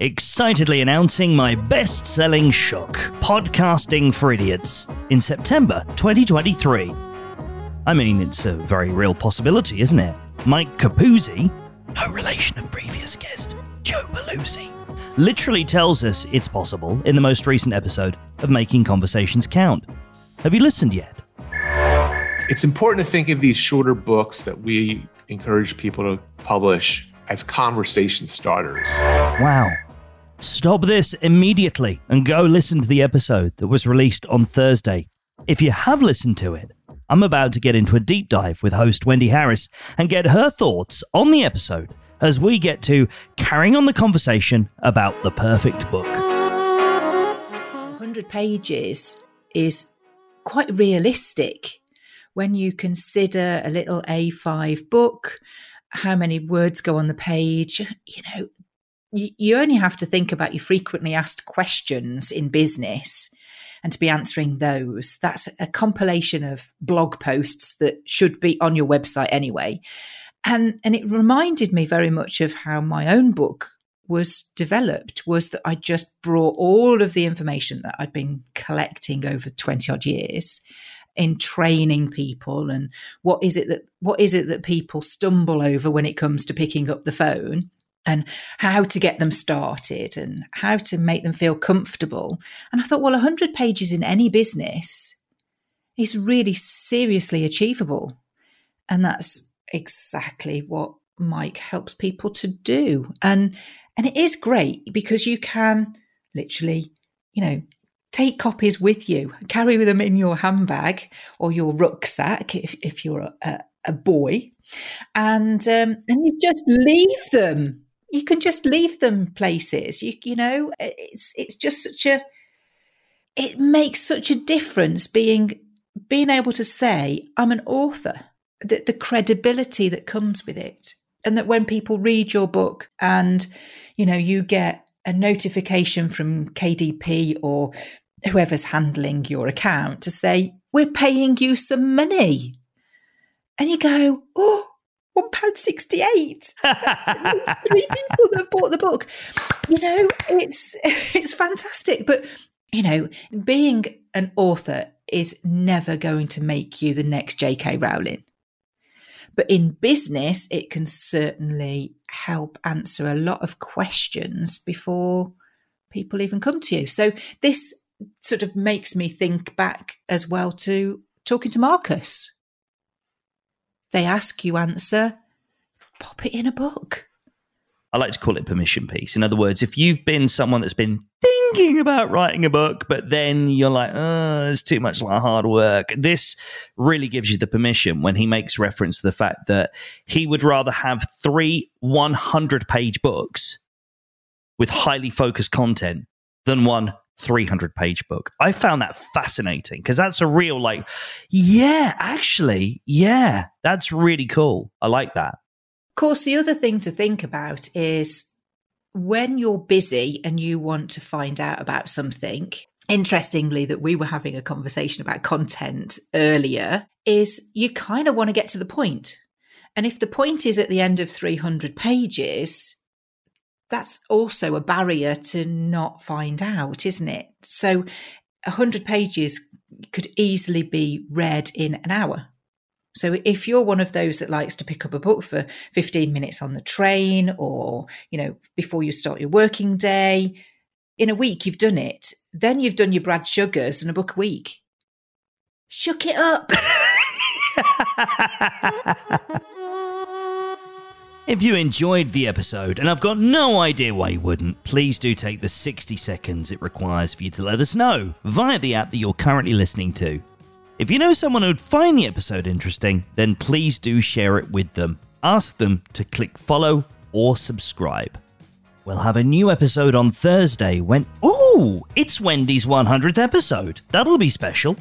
excitedly announcing my best selling shook, Podcasting for Idiots, in September 2023. I mean, it's a very real possibility, isn't it? Mike Capuzzi, no relation of previous guest, Joe Pulizzi, literally tells us it's possible in the most recent episode of Making Conversations Count. Have you listened yet? It's important to think of these shorter books that we encourage people to publish as conversation starters. Wow. Stop this immediately and go listen to the episode that was released on Thursday. If you have listened to it, I'm about to get into a deep dive with host Wendy Harris and get her thoughts on the episode as we get to carrying on the conversation about the perfect book. 100 pages is quite realistic when you consider a little A5 book, how many words go on the page, you know, you, only have to think about your frequently asked questions in business and to be answering those. That's a compilation of blog posts that should be on your website anyway. And and it reminded me very much of how my own book was developed was that I just brought all of the information that I'd been collecting over 20 odd years in training people and what is it that what is it that people stumble over when it comes to picking up the phone and how to get them started and how to make them feel comfortable. And i thought well 100 pages in any business is really seriously achievable. And that's exactly what mike helps people to do. And and it is great because you can literally you know take copies with you, carry them in your handbag or your rucksack if, if you're a, a boy, and um, and you just leave them. You can just leave them places. You you know, it's it's just such a. It makes such a difference being being able to say I'm an author. That the credibility that comes with it, and that when people read your book and you know you get a notification from KDP or whoever's handling your account to say, We're paying you some money. And you go, Oh, one pound sixty eight. Three people that have bought the book. You know, it's it's fantastic. But you know, being an author is never going to make you the next J.K. Rowling. But in business, it can certainly help answer a lot of questions before people even come to you. So this sort of makes me think back as well to talking to Marcus. They ask you answer, pop it in a book. I like to call it permission piece. In other words, if you've been someone that's been thinking about writing a book, but then you're like, oh, it's too much like hard work, this really gives you the permission when he makes reference to the fact that he would rather have three 100 page books with highly focused content than one 300 page book. I found that fascinating because that's a real, like, yeah, actually, yeah, that's really cool. I like that Of course, the other thing to think about is when you're busy and you want to find out about something, interestingly, that we were having a conversation about content earlier, is you kind of want to get to the point. And if the point is at the end of 300 pages, that's also a barrier to not find out, isn't it? So 100 pages could easily be read in an hour so if you're one of those that likes to pick up a book for 15 minutes on the train or, you know, before you start your working day, in a week you've done it. Then you've done your Brad Sugars and a book a week. Shuck it up. If you enjoyed the episode, and I've got no idea why you wouldn't, please do take the 60 seconds it requires for you to let us know via the app that you're currently listening to. If you know someone who'd find the episode interesting, then please do share it with them. Ask them to click follow or subscribe. We'll have a new episode on Thursday when. Ooh, it's Wendy's 100th episode. That'll be special.